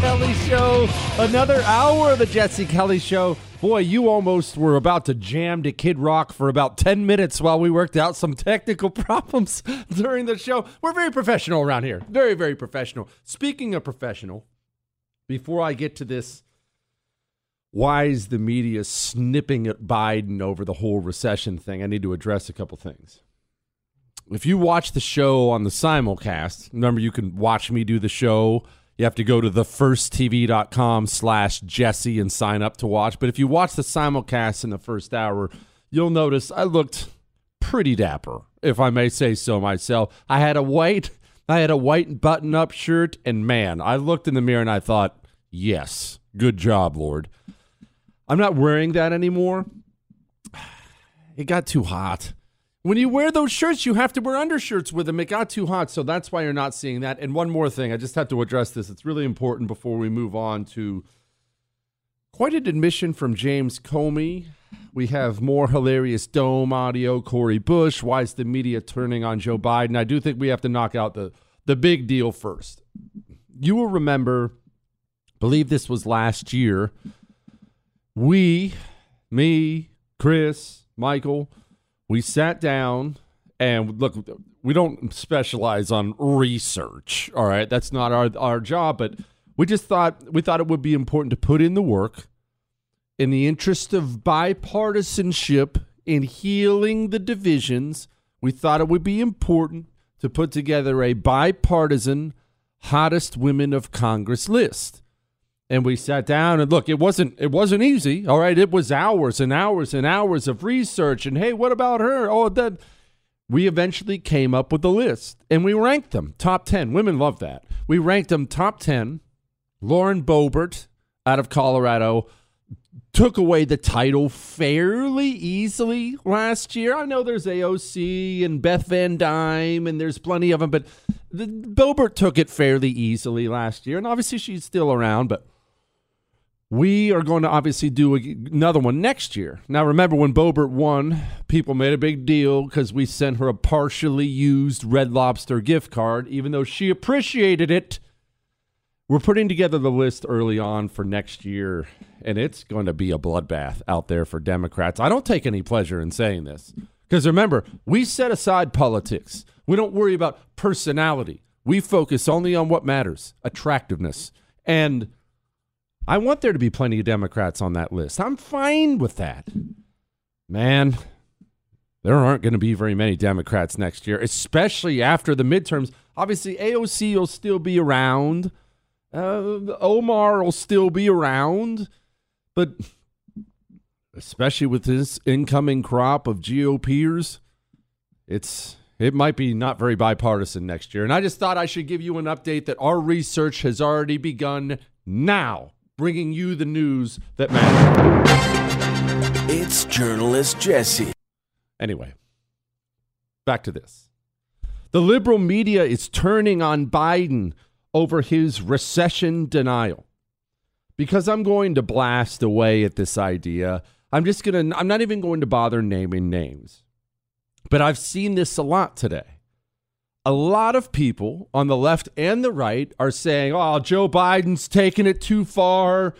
Kelly Show. Another hour of the Jesse Kelly Show. Boy, you almost were about to jam to Kid Rock for about 10 minutes while we worked out some technical problems during the show. We're very professional around here. Very, very professional. Speaking of professional, before I get to this, why is the media snipping at Biden over the whole recession thing? I need to address a couple things. If you watch the show on the simulcast, remember you can watch me do the show you have to go to thefirsttv.com slash Jesse and sign up to watch. But if you watch the simulcast in the first hour, you'll notice I looked pretty dapper, if I may say so myself. I had a white, I had a white button-up shirt, and man, I looked in the mirror and I thought, yes, good job, Lord. I'm not wearing that anymore. It got too hot. When you wear those shirts, you have to wear undershirts with them. It got too hot, so that's why you're not seeing that. And one more thing, I just have to address this. It's really important before we move on to quite an admission from James Comey. We have more hilarious dome audio. Cori Bush. Why is the media turning on Joe Biden? I do think we have to knock out the the big deal first. You will remember, believe this was last year. We, me, Chris, Michael we sat down and look we don't specialize on research all right? That's not our our job but we just thought we thought it would be important to put in the work in the interest of bipartisanship in healing the divisions we thought it would be important to put together a bipartisan hottest women of congress list and we sat down and look it wasn't it wasn't easy all right? It was hours and hours and hours of research and hey what about her? Oh that we eventually came up with a list and we ranked them. Top 10 women love that. We ranked them top 10 lauren Boebert out of colorado took away the title fairly easily last year. I know there's AOC and Beth Van Duyne, and there's plenty of them, but the, Boebert took it fairly easily last year, and obviously she's still around, but we are going to obviously do another one next year. Now, remember when Boebert won, people made a big deal because we sent her a partially used Red Lobster gift card, even though she appreciated it. We're putting together the list early on for next year, and it's going to be a bloodbath out there for Democrats. I don't take any pleasure in saying this because remember, we set aside politics. We don't worry about personality. We focus only on what matters attractiveness. And I want there to be plenty of Democrats on that list. I'm fine with that. Man, there aren't going to be very many Democrats next year, especially after the midterms. Obviously, AOC will still be around. Uh, Omar will still be around. But especially with this incoming crop of GOPers, it's it might be not very bipartisan next year. And I just thought I should give you an update that our research has already begun now bringing you the news that matters. It's journalist Jesse. Anyway, back to this. The liberal media is turning on Biden over his recession denial. Because I'm going to blast away at this idea, I'm just going to, I'm not even going to bother naming names. But I've seen this a lot today a lot of people on the left and the right are saying, oh, Joe Biden's taking it too far.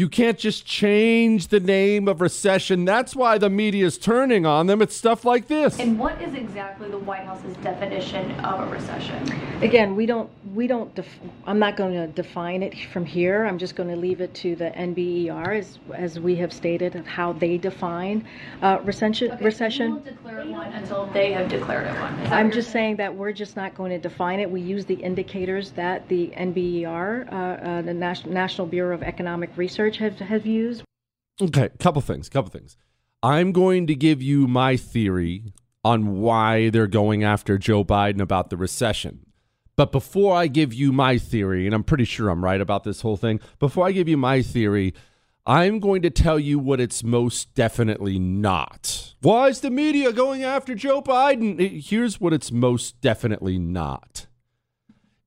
You can't just change the name of recession. That's why the media is turning on them. It's stuff like this. And what is exactly the White House's definition of a recession? Again, we don't, we don't, def- I'm not going to define it from here. I'm just going to leave it to the NBER as, as we have stated of how they define uh, recession. Okay, recession. You won't declare one until they have declared it one. Is I'm just you're saying that we're just not going to define it. We use the indicators that the NBER, uh, uh, the Nas- National Bureau of Economic Research, have, have used. Okay, couple things, couple things. I'm going to give you my theory on why they're going after Joe Biden about the recession. But before I give you my theory, and I'm pretty sure I'm right about this whole thing, before I give you my theory, I'm going to tell you what it's most definitely not. Why is the media going after Joe Biden? Here's what it's most definitely not.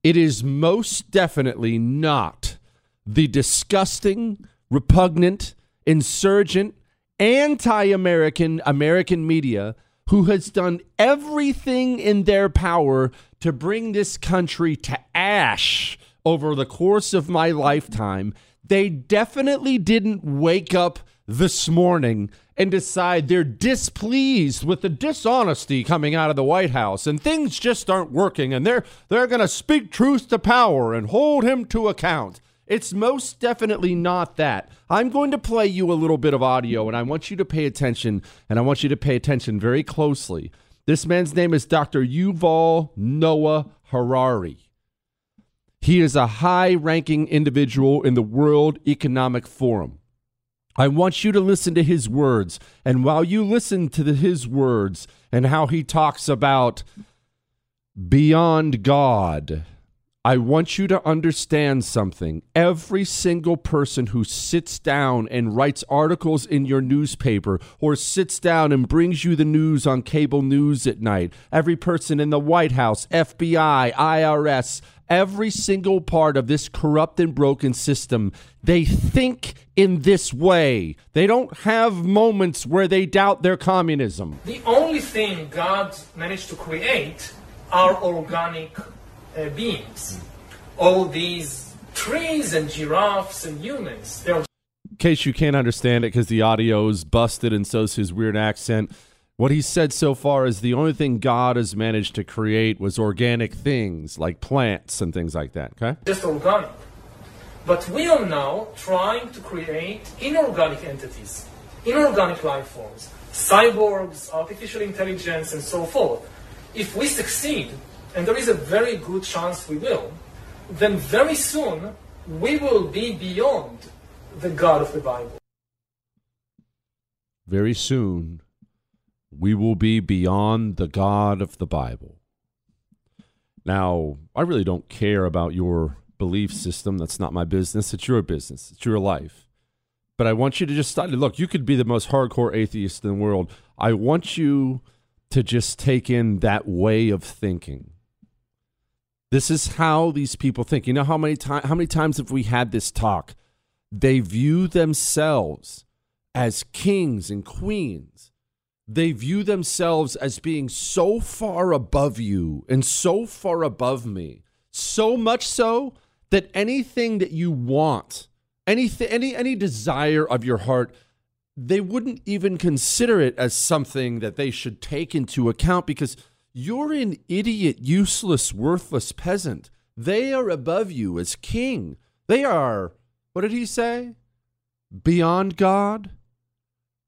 It is most definitely not the disgusting, repugnant, insurgent, anti American American media who has done everything in their power to bring this country to ash over the course of my lifetime. They definitely didn't wake up this morning and decide they're displeased with the dishonesty coming out of the White House and things just aren't working and they're they're going to speak truth to power and hold him to account. It's most definitely not that. I'm going to play you a little bit of audio and I want you to pay attention and I want you to pay attention very closely. This man's name is Dr. Yuval Noah Harari. He is a high ranking individual in the World Economic Forum. I want you to listen to his words. And while you listen to the, his words and how he talks about beyond God, I want you to understand something. Every single person who sits down and writes articles in your newspaper or sits down and brings you the news on cable news at night, every person in the White House, FBI, IRS, every single part of this corrupt and broken system, they think in this way. They don't have moments where they doubt their communism. The only thing God managed to create are organic uh, beings. All these trees and giraffes and humans, they're In case you can't understand it because the audio's busted and so's his weird accent, what he said so far is the only thing God has managed to create was organic things like plants and things like that. Okay? just organic. But we are now trying to create inorganic entities, inorganic life forms, cyborgs, artificial intelligence, and so forth. If we succeed, and there is a very good chance we will, then very soon we will be beyond the God of the Bible. Very soon, we will be beyond the God of the Bible. Now, I really don't care about your belief system. That's not my business. It's your business, it's your life. but I want you to just study. Look, you could be the most hardcore atheist in the world. I want you to just take in that way of thinking. This is how these people think. You know how many times how many times have we had this talk? They view themselves as kings and queens. They view themselves as being so far above you and so far above me. So much so that anything that you want, anything any any desire of your heart, they wouldn't even consider it as something that they should take into account because you're an idiot, useless, worthless peasant. They are above you as king. They are, what did he say? Beyond God?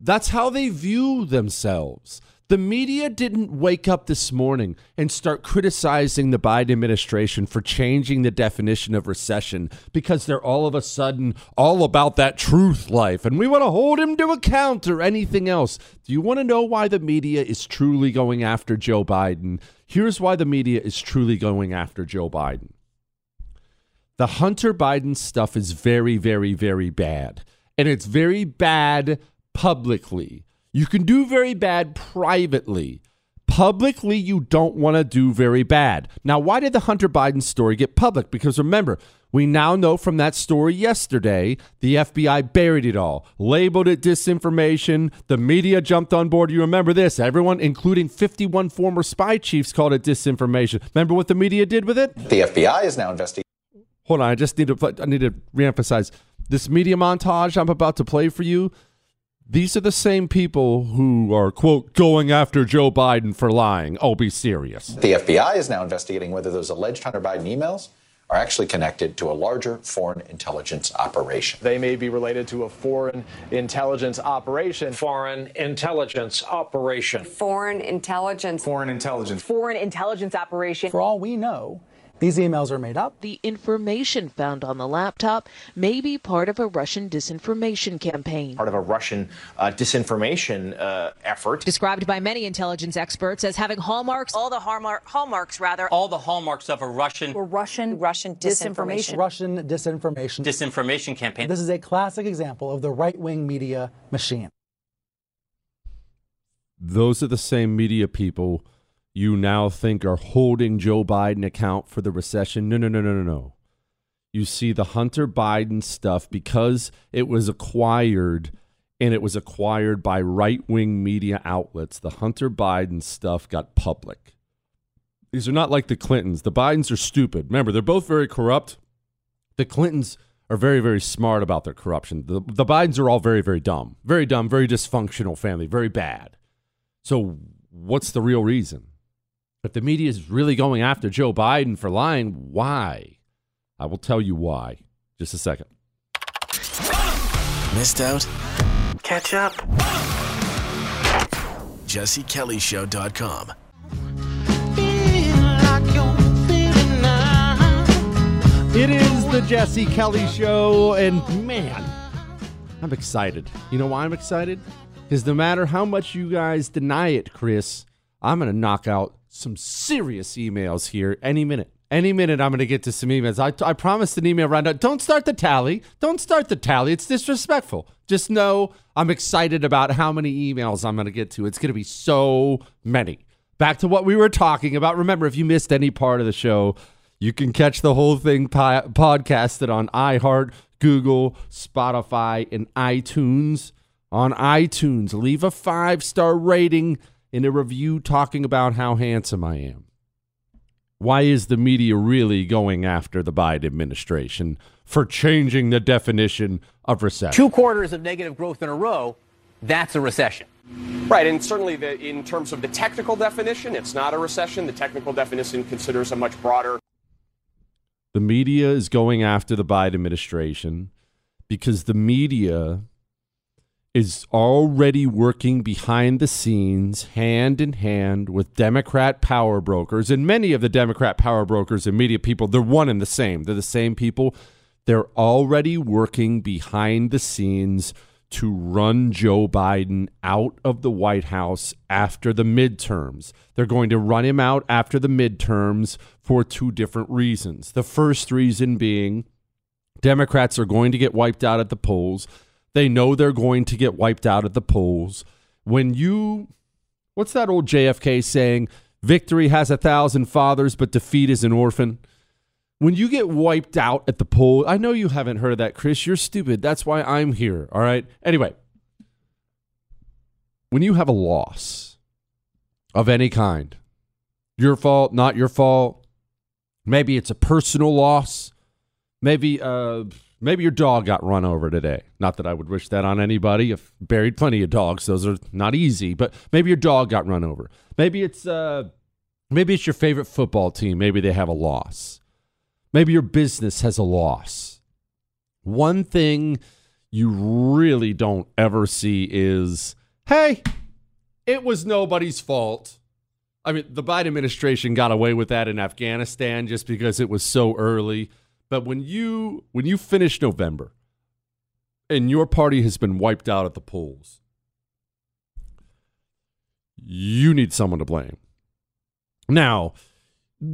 That's how they view themselves. The media didn't wake up this morning and start criticizing the Biden administration for changing the definition of recession because they're all of a sudden all about that truth life and we want to hold him to account or anything else. Do you want to know why the media is truly going after Joe Biden? Here's why the media is truly going after Joe Biden. The Hunter Biden stuff is very, very, very bad. And it's very bad publicly. You can do very bad privately. Publicly, you don't want to do very bad. Now, why did the Hunter Biden story get public? Because remember, we now know from that story yesterday, the FBI buried it all, labeled it disinformation. The media jumped on board. You remember this? Everyone, including 51 former spy chiefs, called it disinformation. Remember what the media did with it? The FBI is now investigating. Hold on, I just need to I need to reemphasize this media montage I'm about to play for you these are the same people who are, quote, going after Joe Biden for lying. Oh, be serious. The FBI is now investigating whether those alleged Hunter Biden emails are actually connected to a larger foreign intelligence operation. They may be related to a foreign intelligence operation. Foreign intelligence operation. Foreign intelligence. Foreign intelligence. Foreign intelligence operation. For all we know, these emails are made up. The information found on the laptop may be part of a Russian disinformation campaign. Part of a Russian uh, disinformation uh, effort. Described by many intelligence experts as having hallmarks, all the hallmark, hallmarks rather. All the hallmarks of a Russian. Or Russian, Russian disinformation. Russian disinformation. Disinformation campaign. This is a classic example of the right wing media machine. Those are the same media people you now think are holding Joe Biden account for the recession. No, no, no, no, no, no. You see the Hunter Biden stuff because it was acquired and it was acquired by right wing media outlets. The Hunter Biden stuff got public. These are not like the Clintons. The Bidens are stupid. Remember, they're both very corrupt. The Clintons are very, very smart about their corruption. The, the Bidens are all very, very dumb. Very dumb, very dysfunctional family, very bad. So, what's the real reason? If the media is really going after Joe Biden for lying, why? I will tell you why. Just a second. Missed out? Catch up. JesseKellyShow.com. It is the Jesse Kelly Show, and man, I'm excited. You know why I'm excited? Because no matter how much you guys deny it, Chris, I'm going to knock out some serious emails here any minute. Any minute, I'm going to get to some emails. I, I promised an email rundown. Don't start the tally. Don't start the tally. It's disrespectful. Just know I'm excited about how many emails I'm going to get to. It's going to be so many. Back to what we were talking about. Remember, if you missed any part of the show, you can catch the whole thing po- podcasted on iHeart, Google, Spotify, and iTunes. On iTunes, leave a five star rating in a review talking about how handsome I am. Why is the media really going after the Biden administration for changing the definition of recession? Two quarters of negative growth in a row, that's a recession. Right, and certainly the, in terms of the technical definition, it's not a recession. The technical definition considers a much broader the media is going after the Biden administration because the media is already working behind the scenes, hand in hand with Democrat power brokers. And many of the Democrat power brokers and media people, they're one and the same. They're the same people. They're already working behind the scenes to run Joe Biden out of the White House after the midterms. They're going to run him out after the midterms for two different reasons. The first reason being Democrats are going to get wiped out at the polls. They know they're going to get wiped out at the polls. When you, what's that old JFK saying? Victory has a thousand fathers, but defeat is an orphan. When you get wiped out at the poll, I know you haven't heard of that, Chris. You're stupid. That's why I'm here. All right. Anyway, when you have a loss of any kind, your fault, not your fault, maybe it's a personal loss, maybe uh maybe your dog got run over today. Not that I would wish that on anybody. I've buried plenty of dogs. Those are not easy, but maybe your dog got run over. Maybe it's uh maybe it's your favorite football team. Maybe they have a loss. Maybe your business has a loss. One thing you really don't ever see is, hey, it was nobody's fault. I mean, the Biden administration got away with that in Afghanistan just because it was so early. But when you when you finish November and your party has been wiped out at the polls, you need someone to blame. Now,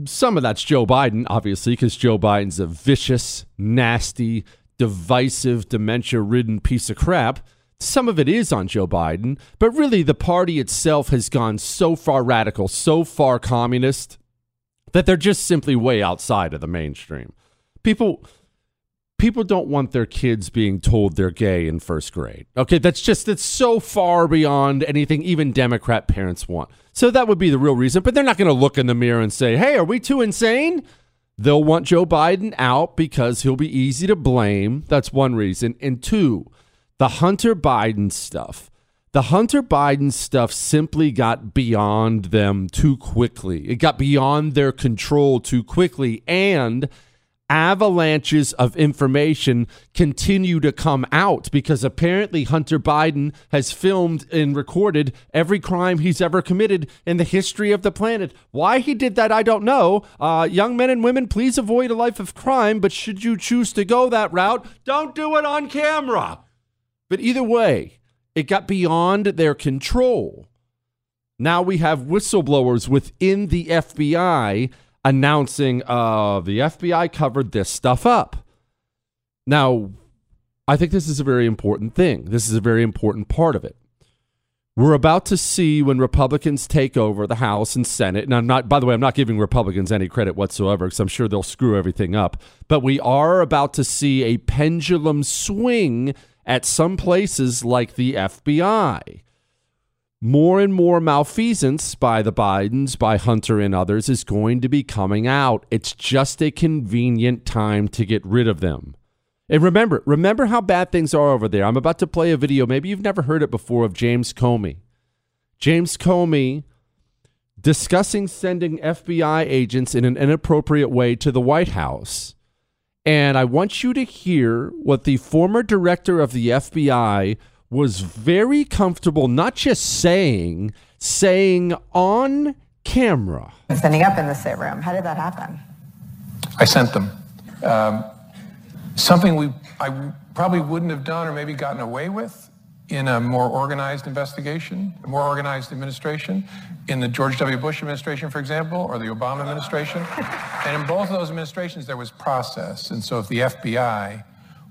some of that's Joe Biden, obviously, because Joe Biden's a vicious, nasty, divisive, dementia ridden piece of crap. Some of it is on Joe Biden, but really the party itself has gone so far radical, so far communist, that they're just simply way outside of the mainstream. People people don't want their kids being told they're gay in first grade. Okay, that's just it's so far beyond anything even Democrat parents want. So that would be the real reason, but they're not going to look in the mirror and say, "Hey, are we too insane?" They'll want Joe Biden out because he'll be easy to blame. That's one reason. And two, the Hunter Biden stuff. The Hunter Biden stuff simply got beyond them too quickly. It got beyond their control too quickly and avalanches of information continue to come out because apparently Hunter Biden has filmed and recorded every crime he's ever committed in the history of the planet. Why he did that, I don't know. Uh, young men and women, please avoid a life of crime, but should you choose to go that route, don't do it on camera. But either way, it got beyond their control. Now we have whistleblowers within the FBI announcing uh, the FBI covered this stuff up. Now, I think this is a very important thing. This is a very important part of it. We're about to see when Republicans take over the House and Senate. And I'm not, by the way, I'm not giving Republicans any credit whatsoever because I'm sure they'll screw everything up. But we are about to see a pendulum swing at some places like the FBI more and more malfeasance by the Bidens, by Hunter and others is going to be coming out. It's just a convenient time to get rid of them. And remember, remember how bad things are over there. I'm about to play a video. Maybe you've never heard it before of James Comey. James Comey discussing sending FBI agents in an inappropriate way to the White House. And I want you to hear what the former director of the FBI was very comfortable not just saying, saying on camera. Standing up in the sit room. How did that happen? I sent them. Um, something we I probably wouldn't have done or maybe gotten away with in a more organized investigation, a more organized administration, in the George W. Bush administration, for example, or the Obama administration. and in both of those administrations, there was process. And so if the FBI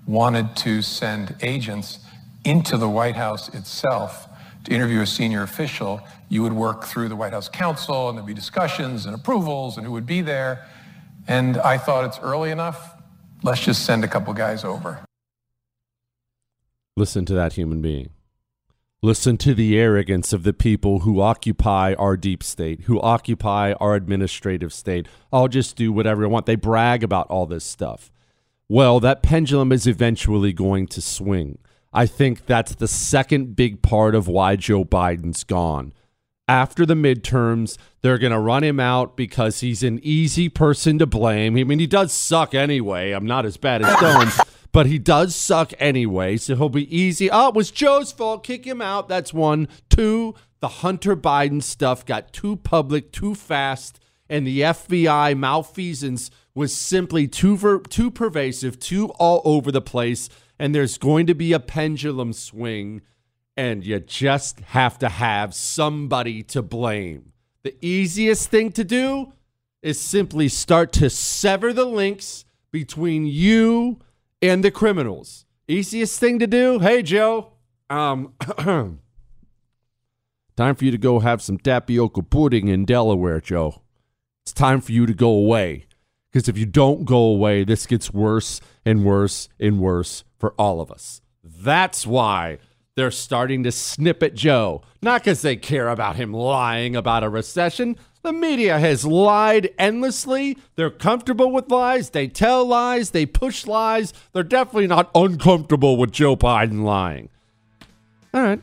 wanted to send agents into the White House itself to interview a senior official, you would work through the White House counsel and there'd be discussions and approvals and who would be there. And I thought it's early enough. Let's just send a couple guys over. Listen to that human being. Listen to the arrogance of the people who occupy our deep state, who occupy our administrative state. I'll just do whatever I want. They brag about all this stuff. Well, that pendulum is eventually going to swing. I think that's the second big part of why Joe Biden's gone. After the midterms, they're going to run him out because he's an easy person to blame. I mean, he does suck anyway. I'm not as bad as Stone, but he does suck anyway. So he'll be easy. Oh, it was Joe's fault. Kick him out. That's one. Two, the Hunter Biden stuff got too public too fast, and the FBI malfeasance was simply too, ver- too pervasive, too all over the place and there's going to be a pendulum swing, and you just have to have somebody to blame. The easiest thing to do is simply start to sever the links between you and the criminals. Easiest thing to do? Hey, Joe. Um, time for you to go have some tapioca pudding in Delaware, Joe. It's time for you to go away. Because if you don't go away, this gets worse and worse and worse for all of us. That's why they're starting to snip at Joe. Not because they care about him lying about a recession. The media has lied endlessly. They're comfortable with lies. They tell lies. They push lies. They're definitely not uncomfortable with Joe Biden lying. All right.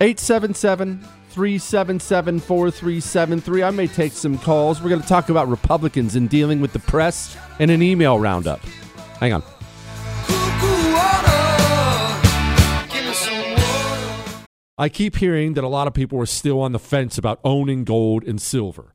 877 377 4373. I may take some calls. We're going to talk about Republicans and dealing with the press and an email roundup. Hang on. I keep hearing that a lot of people are still on the fence about owning gold and silver.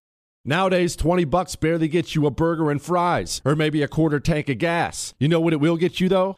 Nowadays, 20 bucks barely gets you a burger and fries, or maybe a quarter tank of gas. You know what it will get you though?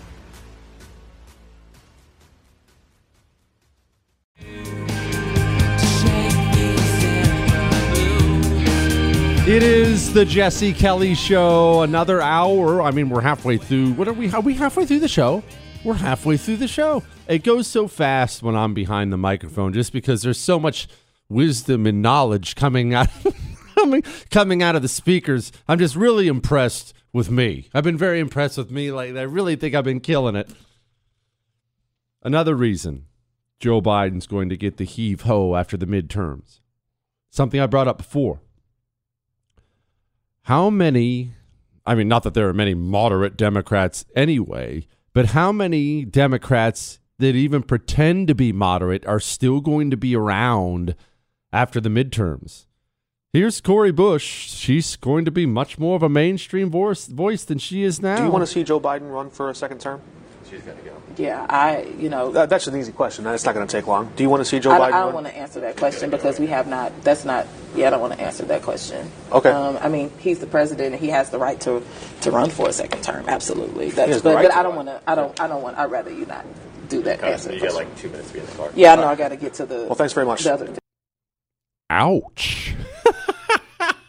The Jesse Kelly Show. Another hour. I mean, we're halfway through. What are we? Are we halfway through the show? We're halfway through the show. It goes so fast when I'm behind the microphone, just because there's so much wisdom and knowledge coming out, coming coming out of the speakers. I'm just really impressed with me. I've been very impressed with me. Like I really think I've been killing it. Another reason Joe Biden's going to get the heave ho after the midterms. Something I brought up before. How many, I mean, not that there are many moderate Democrats anyway, but how many Democrats that even pretend to be moderate are still going to be around after the midterms? Here's Cori Bush. She's going to be much more of a mainstream voice, voice than she is now. Do you want to see Joe Biden run for a second term? She's got to go. Yeah, I, you know. That, that's an easy question. It's not going to take long. Do you want to see Joe I, Biden I don't want to answer that question because we have not. That's not. Yeah, I don't want to answer that question. Okay. Um, I mean, he's the president and he has the right to to run for a second term. Absolutely. That's, has but, right but I don't want to. I don't. I don't want. I'd rather you not do that. answer. you got like two minutes to be in the car. Yeah, I know. I got to get to the. Well, thanks very much. The other, Ouch.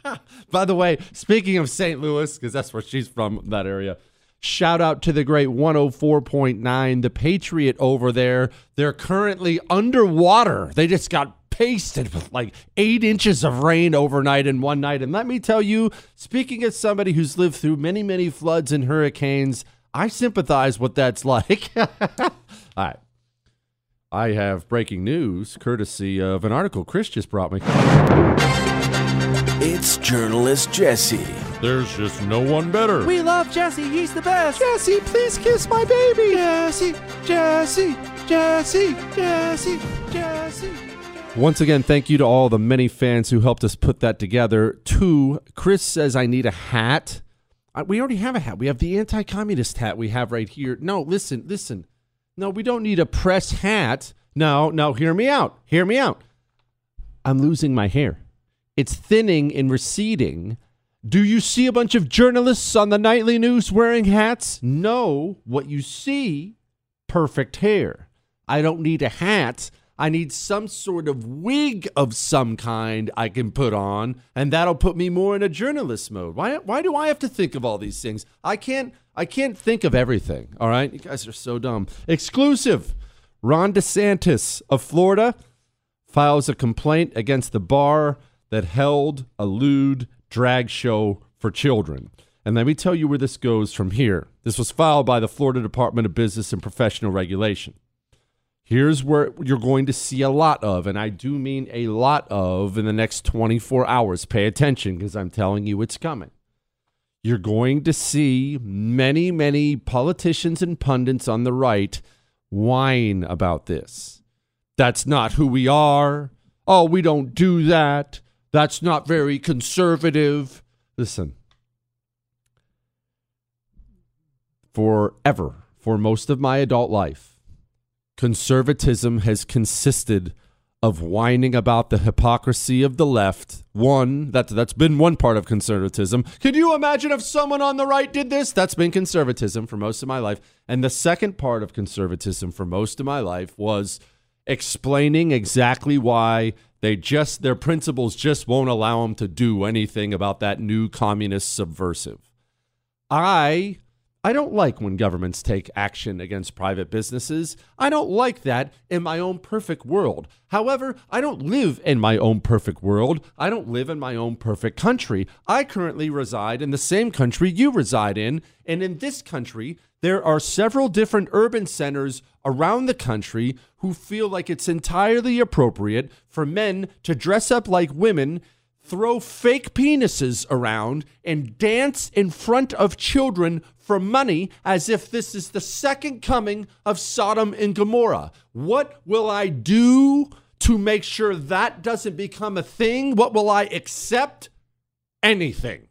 By the way, speaking of St. Louis, because that's where she's from, that area, shout out to the great 104.9, the Patriot over there. They're currently underwater. They just got pasted with like eight inches of rain overnight in one night. And let me tell you, speaking as somebody who's lived through many, many floods and hurricanes, I sympathize what that's like. All right. I have breaking news courtesy of an article Chris just brought me. It's journalist Jesse. There's just no one better. We love Jesse. He's the best. Jesse, please kiss my baby. Jesse, Jesse, Jesse, Jesse, Jesse. Once again, thank you to all the many fans who helped us put that together. Two, Chris says I need a hat. I, we already have a hat. We have the anti communist hat we have right here. No, listen, listen. No, we don't need a press hat. No, no, hear me out. Hear me out. I'm losing my hair. It's thinning and receding. Do you see a bunch of journalists on the nightly news wearing hats? No. What you see, perfect hair. I don't need a hat. I need some sort of wig of some kind I can put on, and that'll put me more in a journalist mode. Why, why do I have to think of all these things? I can't I can't think of everything. All right? You guys are so dumb. Exclusive. Ron DeSantis of Florida files a complaint against the bar that held a lewd drag show for children. And let me tell you where this goes from here. This was filed by the Florida Department of Business and Professional Regulation. Here's where you're going to see a lot of, and I do mean a lot of in the next 24 hours. Pay attention because I'm telling you it's coming. You're going to see many, many politicians and pundits on the right whine about this. That's not who we are. Oh, we don't do that. That's not very conservative. Listen, forever, for most of my adult life, conservatism has consisted of whining about the hypocrisy of the left. One, that, that's been one part of conservatism. Could you imagine if someone on the right did this? That's been conservatism for most of my life. And the second part of conservatism for most of my life was explaining exactly why they just their principles just won't allow them to do anything about that new communist subversive. I I don't like when governments take action against private businesses. I don't like that in my own perfect world. However, I don't live in my own perfect world. I don't live in my own perfect country. I currently reside in the same country you reside in. And in this country, there are several different urban centers around the country who feel like it's entirely appropriate for men to dress up like women throw fake penises around and dance in front of children for money as if this is the second coming of Sodom and Gomorrah. What will I do to make sure that doesn't become a thing? What will I accept? Anything.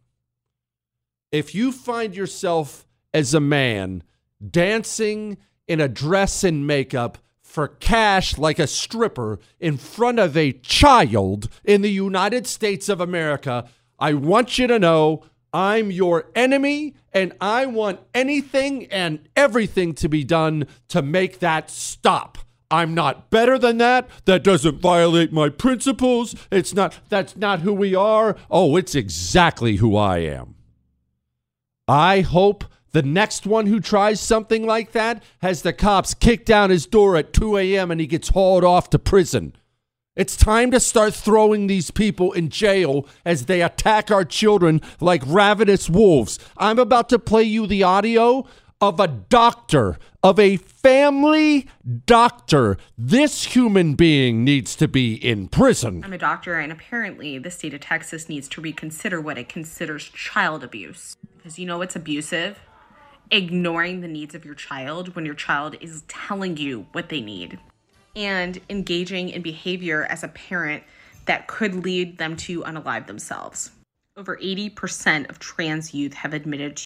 If you find yourself as a man dancing in a dress and makeup for cash like a stripper in front of a child in the United States of America, I want you to know I'm your enemy and I want anything and everything to be done to make that stop. I'm not better than that. That doesn't violate my principles. It's not, that's not who we are. Oh, it's exactly who I am. I hope the next one who tries something like that has the cops kick down his door at 2 a.m. and he gets hauled off to prison. It's time to start throwing these people in jail as they attack our children like ravenous wolves. I'm about to play you the audio of a doctor, of a family doctor. This human being needs to be in prison. I'm a doctor, and apparently the state of Texas needs to reconsider what it considers child abuse. Because you know it's abusive? Ignoring the needs of your child when your child is telling you what they need. And engaging in behavior as a parent that could lead them to unalive themselves. Over 80% of trans youth have admitted to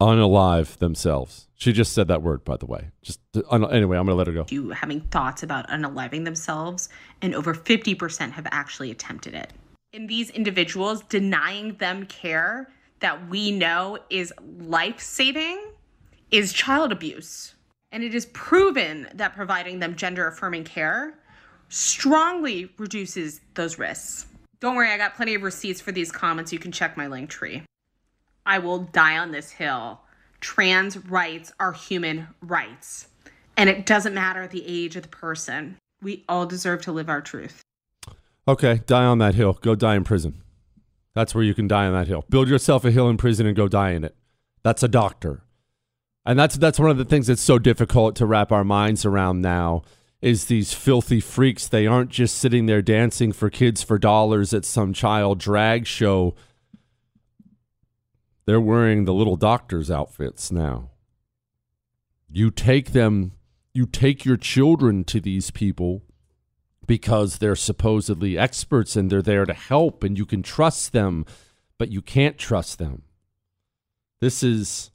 Unalive themselves. She just said that word, by the way. Just un- anyway, I'm gonna let her go. to having thoughts about unaliving themselves, and over 50% have actually attempted it. In these individuals, denying them care that we know is life saving is child abuse. And it is proven that providing them gender affirming care strongly reduces those risks. Don't worry, I got plenty of receipts for these comments. You can check my link tree. I will die on this hill. Trans rights are human rights. And it doesn't matter the age of the person. We all deserve to live our truth. Okay, die on that hill. Go die in prison. That's where you can die on that hill. Build yourself a hill in prison and go die in it. That's a doctor. And that's that's one of the things that's so difficult to wrap our minds around now is these filthy freaks. They aren't just sitting there dancing for kids for dollars at some child drag show. They're wearing the little doctor's outfits now. You take them, you take your children to these people because they're supposedly experts and they're there to help and you can trust them, but you can't trust them. This is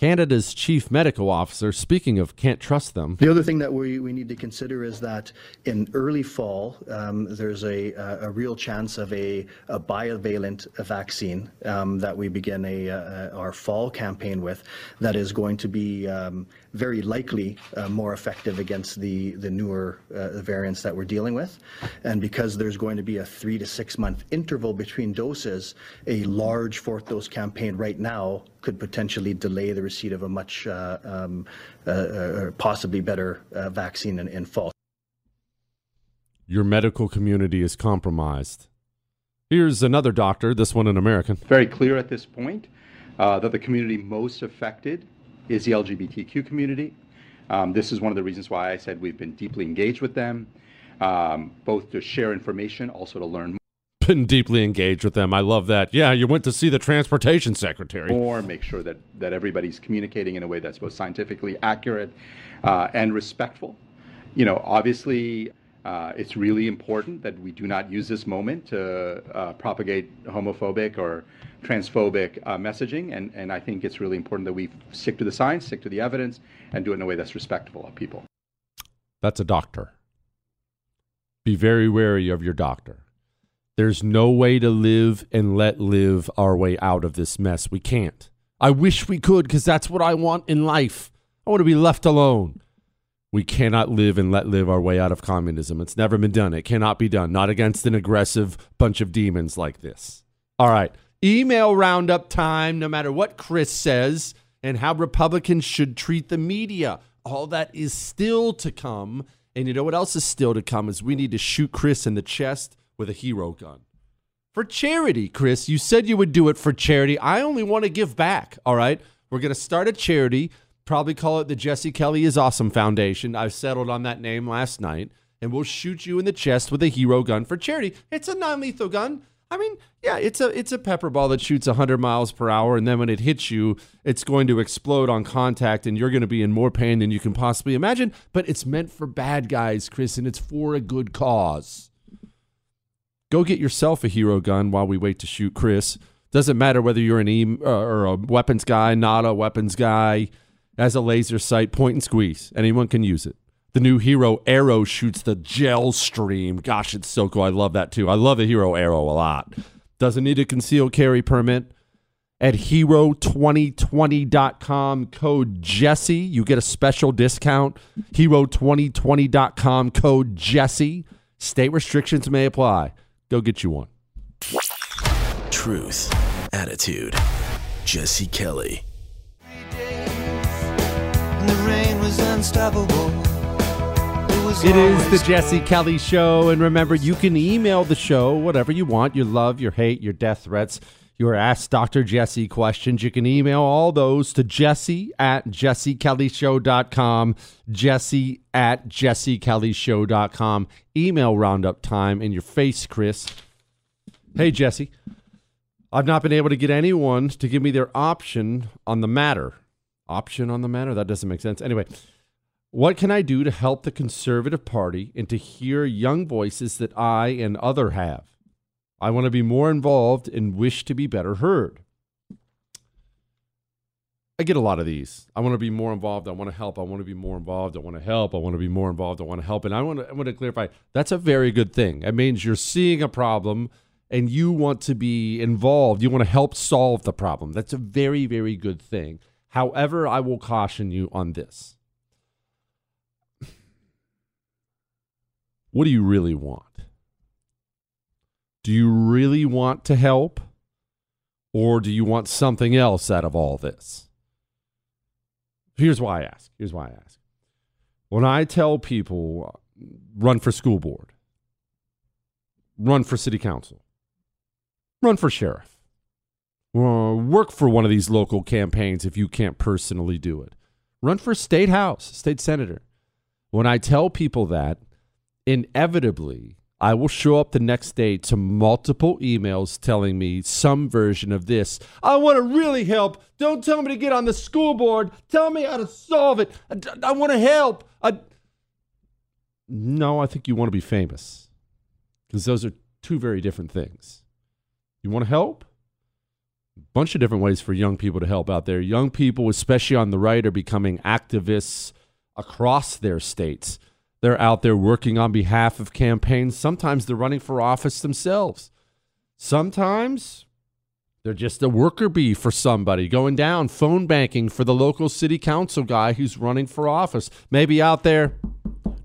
Canada's chief medical officer. Speaking of can't trust them, The other thing that we, we need to consider is that in early fall, um, there's a, a, real chance of a, a bivalent vaccine um, that we begin a, uh our fall campaign with that is going to be um, very likely uh, more effective against the, the newer uh, variants that we're dealing with. And because there's going to be a three to six month interval between doses, a large fourth dose campaign right now could potentially delay the receipt of a much uh, um, uh, uh, possibly better uh, vaccine in, in fall. your medical community is compromised. Here's another doctor, this one an American. very clear at this point uh, that the community most affected is the LGBTQ community. Um, this is one of the reasons why I said we've been deeply engaged with them, um, both to share information, also to learn Deeply engaged with them. I love that. Yeah, you went to see the transportation secretary. Or make sure that, that everybody's communicating in a way that's both scientifically accurate uh, and respectful. You know, obviously, uh, it's really important that we do not use this moment to uh, propagate homophobic or transphobic uh, messaging. And, and I think it's really important that we stick to the science, stick to the evidence, and do it in a way that's respectful of people. That's a doctor. Be very wary of your doctor. There's no way to live and let live our way out of this mess. We can't. I wish we could because that's what I want in life. I want to be left alone. We cannot live and let live our way out of communism. It's never been done. It cannot be done. Not against an aggressive bunch of demons like this. All right. Email roundup time, no matter what Chris says and how Republicans should treat the media. All that is still to come. And you know what else is still to come is we need to shoot Chris in the chest with a hero gun. For charity, Chris, you said you would do it for charity. I only want to give back. All right. We're going to start a charity, probably call it the Jesse Kelly is Awesome Foundation. I've settled on that name last night. And we'll shoot you in the chest with a hero gun for charity. It's a non lethal gun. I mean, yeah, it's a it's a pepper ball that shoots 100 miles per hour, and then when it hits you, it's going to explode on contact, and you're going to be in more pain than you can possibly imagine. But it's meant for bad guys, Chris, and it's for a good cause. Go get yourself a hero gun while we wait to shoot Chris. Doesn't matter whether you're an e uh, or a weapons guy, not a weapons guy. As a laser sight, point and squeeze. Anyone can use it. The new Hero Arrow shoots the gel stream. Gosh, it's so cool. I love that too. I love the Hero Arrow a lot. Doesn't need a concealed carry permit. at hero2020.com code Jesse. You get a special discount. Hero2020.com code Jesse. State restrictions may apply. Go get you one. Truth, attitude. Jesse Kelly. The rain was unstoppable. was It is the Jesse Kelly Show. And remember, you can email the show whatever you want your love, your hate, your death threats, your asked Dr. Jesse questions. You can email all those to jesse at jessekellyshow.com. Jesse at jessekellyshow.com. Email roundup time in your face, Chris. Hey, Jesse. I've not been able to get anyone to give me their option on the matter. Option on the matter? That doesn't make sense. Anyway, what can I do to help the Conservative Party and to hear young voices that I and other have? I want to be more involved and wish to be better heard. I get a lot of these. I want to be more involved. I want to help. I want to be more involved. I want to help. I want to be more involved. I want to help. And I want to, I want to clarify that's a very good thing. It means you're seeing a problem and you want to be involved. You want to help solve the problem. That's a very, very good thing. However, I will caution you on this. What do you really want? Do you really want to help? Or do you want something else out of all this? Here's why I ask. Here's why I ask. When I tell people run for school board, run for city council, run for sheriff, uh, work for one of these local campaigns if you can't personally do it, run for state house, state senator. When I tell people that, inevitably, I will show up the next day to multiple emails telling me some version of this. I want to really help. Don't tell me to get on the school board. Tell me how to solve it. I, want to help. I... No, I think you want to be famous because those are two very different things. You want to help? A bunch of different ways for young people to help out there. Young people, especially on the right, are becoming activists across their states. They're out there working on behalf of campaigns. Sometimes they're running for office themselves. Sometimes they're just a worker bee for somebody going down, phone banking for the local city council guy who's running for office. Maybe out there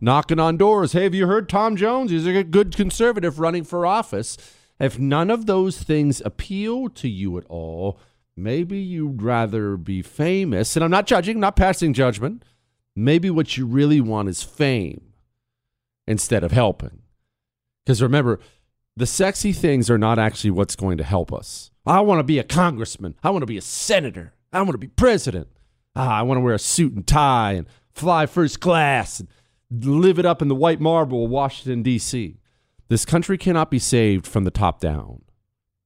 knocking on doors. Hey, have you heard Tom Jones? He's a good conservative running for office. If none of those things appeal to you at all, maybe you'd rather be famous. And I'm not judging, not passing judgment. Maybe what you really want is fame instead of helping. Because remember, the sexy things are not actually what's going to help us. I want to be a congressman. I want to be a senator. I want to be president. Ah, I want to wear a suit and tie and fly first class and live it up in the white marble of Washington, D.C. This country cannot be saved from the top down.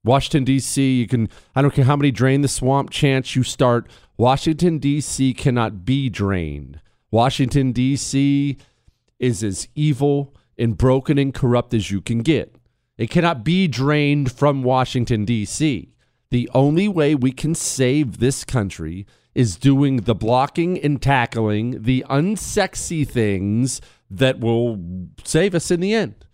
Washington, D.C., you can, I don't care how many drain the swamp chants you start, Washington, D.C. cannot be drained. Washington, D.C. is as evil and broken and corrupt as you can get. It cannot be drained from Washington, D.C. The only way we can save this country is doing the blocking and tackling, the unsexy things that will save us in the end.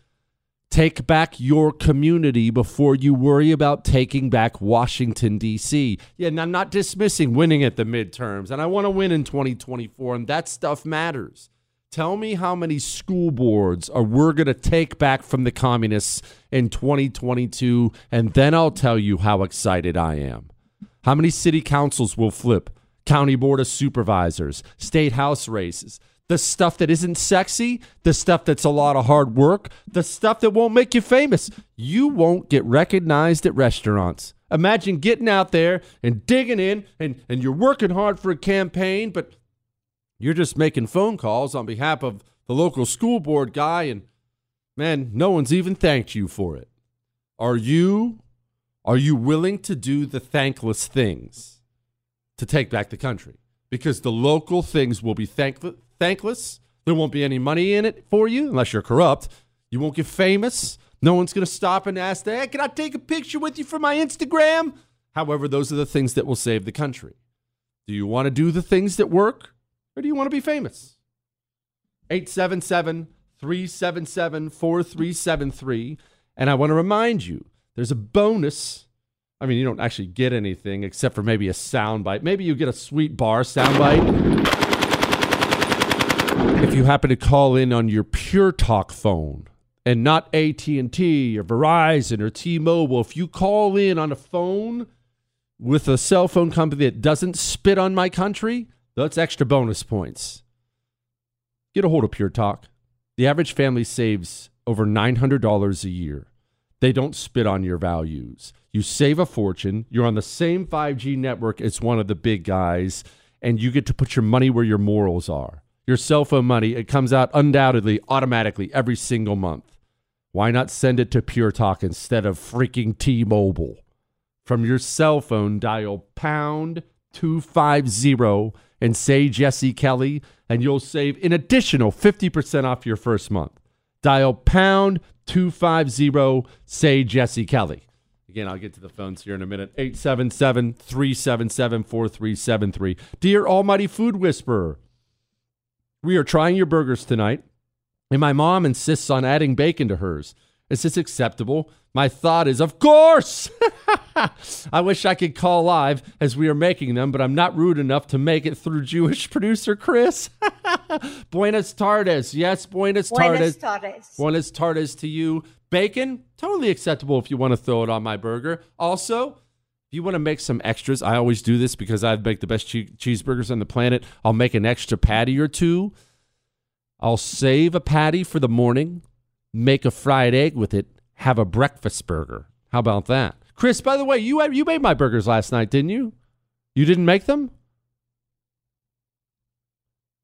Take back your community before you worry about taking back Washington, D.C. Yeah, and I'm not dismissing winning at the midterms, and I want to win in 2024, and that stuff matters. Tell me how many school boards are we're going to take back from the communists in 2022, and then I'll tell you how excited I am. How many city councils will flip? County board of supervisors, state house races, the stuff that isn't sexy, the stuff that's a lot of hard work, the stuff that won't make you famous. You won't get recognized at restaurants. Imagine getting out there and digging in and, and you're working hard for a campaign, but you're just making phone calls on behalf of the local school board guy, and man, no one's even thanked you for it. Are you are you willing to do the thankless things to take back the country? Because the local things will be thankless thankless. There won't be any money in it for you unless you're corrupt. You won't get famous. No one's going to stop and ask, hey, can I take a picture with you for my Instagram? However, those are the things that will save the country. Do you want to do the things that work or do you want to be famous? 877 377 4373. And I want to remind you there's a bonus I mean, you don't actually get anything except for maybe a soundbite. Maybe you get a sweet bar soundbite. If you happen to call in on your Pure Talk phone and not AT&T or Verizon or T-Mobile, if you call in on a phone with a cell phone company that doesn't spit on my country, that's extra bonus points. Get a hold of Pure Talk. The average family saves over $900 a year. They don't spit on your values. You save a fortune. You're on the same 5G network as one of the big guys, and you get to put your money where your morals are. Your cell phone money, it comes out undoubtedly, automatically, every single month. Why not send it to Pure Talk instead of freaking T Mobile? From your cell phone, dial pound 250 and say Jesse Kelly, and you'll save an additional 50% off your first month. Dial pound 250, say Jesse Kelly. Again, I'll get to the phones here in a minute. 877 377 4373. Dear Almighty Food Whisperer, we are trying your burgers tonight, and my mom insists on adding bacon to hers. Is this acceptable? My thought is, of course! I wish I could call live as we are making them, but I'm not rude enough to make it through Jewish producer Chris. Buenas tardes. Yes, buenas tardes. Buenas tardes. Buenas tardes to you. Bacon, totally acceptable if you want to throw it on my burger. Also, if you want to make some extras, I always do this because I make the best che- cheeseburgers on the planet. I'll make an extra patty or two. I'll save a patty for the morning, make a fried egg with it, have a breakfast burger. How about that? Chris, by the way, you you made my burgers last night, didn't you? You didn't make them?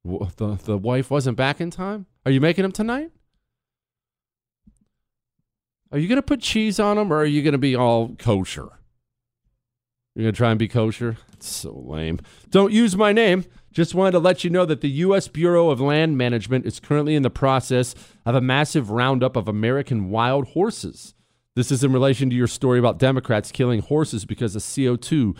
The, the wife wasn't back in time? Are you making them tonight? Are you going to put cheese on them or are you going to be all kosher? You're going to try and be kosher? It's so lame. Don't use my name. Just wanted to let you know that the U.S. Bureau of Land Management is currently in the process of a massive roundup of American wild horses. This is in relation to your story about Democrats killing horses because of CO2.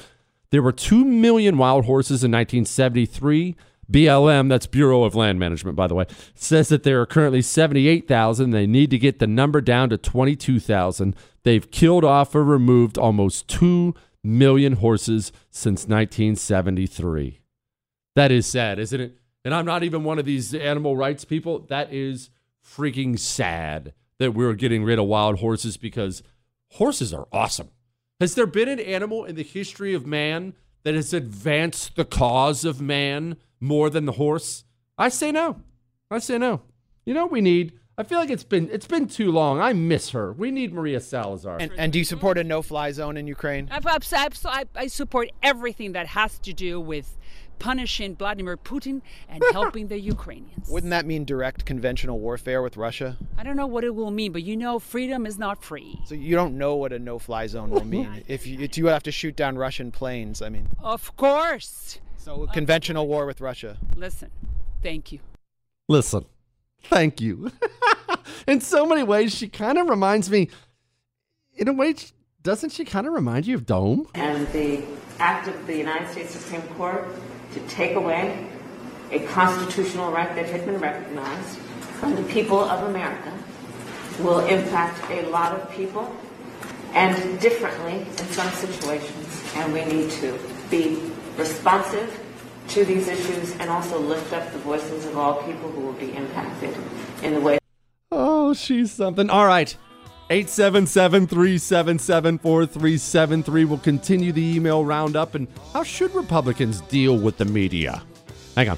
There were 2 million wild horses in 1973. BLM, that's Bureau of Land Management, by the way, says that there are currently 78,000. They need to get the number down to 22,000. They've killed off or removed almost 2 million horses since 1973. That is sad, isn't it? And I'm not even one of these animal rights people. That is freaking sad that we're getting rid of wild horses because horses are awesome. Has there been an animal in the history of man that has advanced the cause of man more than the horse? I say no. I say no. You know what we need? I feel like it's been it's been too long. I miss her. We need Maria Salazar. And, and do you support a no-fly zone in Ukraine? I, I, I, I support everything that has to do with punishing Vladimir Putin and helping the Ukrainians. Wouldn't that mean direct conventional warfare with Russia? I don't know what it will mean, but you know, freedom is not free. So you don't know what a no-fly zone will mean. if you, if you have to shoot down Russian planes, I mean. Of course. So conventional war with Russia. Listen, thank you. Listen, thank you. in so many ways, she kind of reminds me. In a way, doesn't she kind of remind you of Dome? and the act of the United States Supreme Court to take away a constitutional right that had been recognized from the people of America will impact a lot of people and differently in some situations. And we need to be responsive to these issues and also lift up the voices of all people who will be impacted in the way Oh, she's something. All right. 877 377 4373 will continue the email roundup. And how should Republicans deal with the media? Hang on.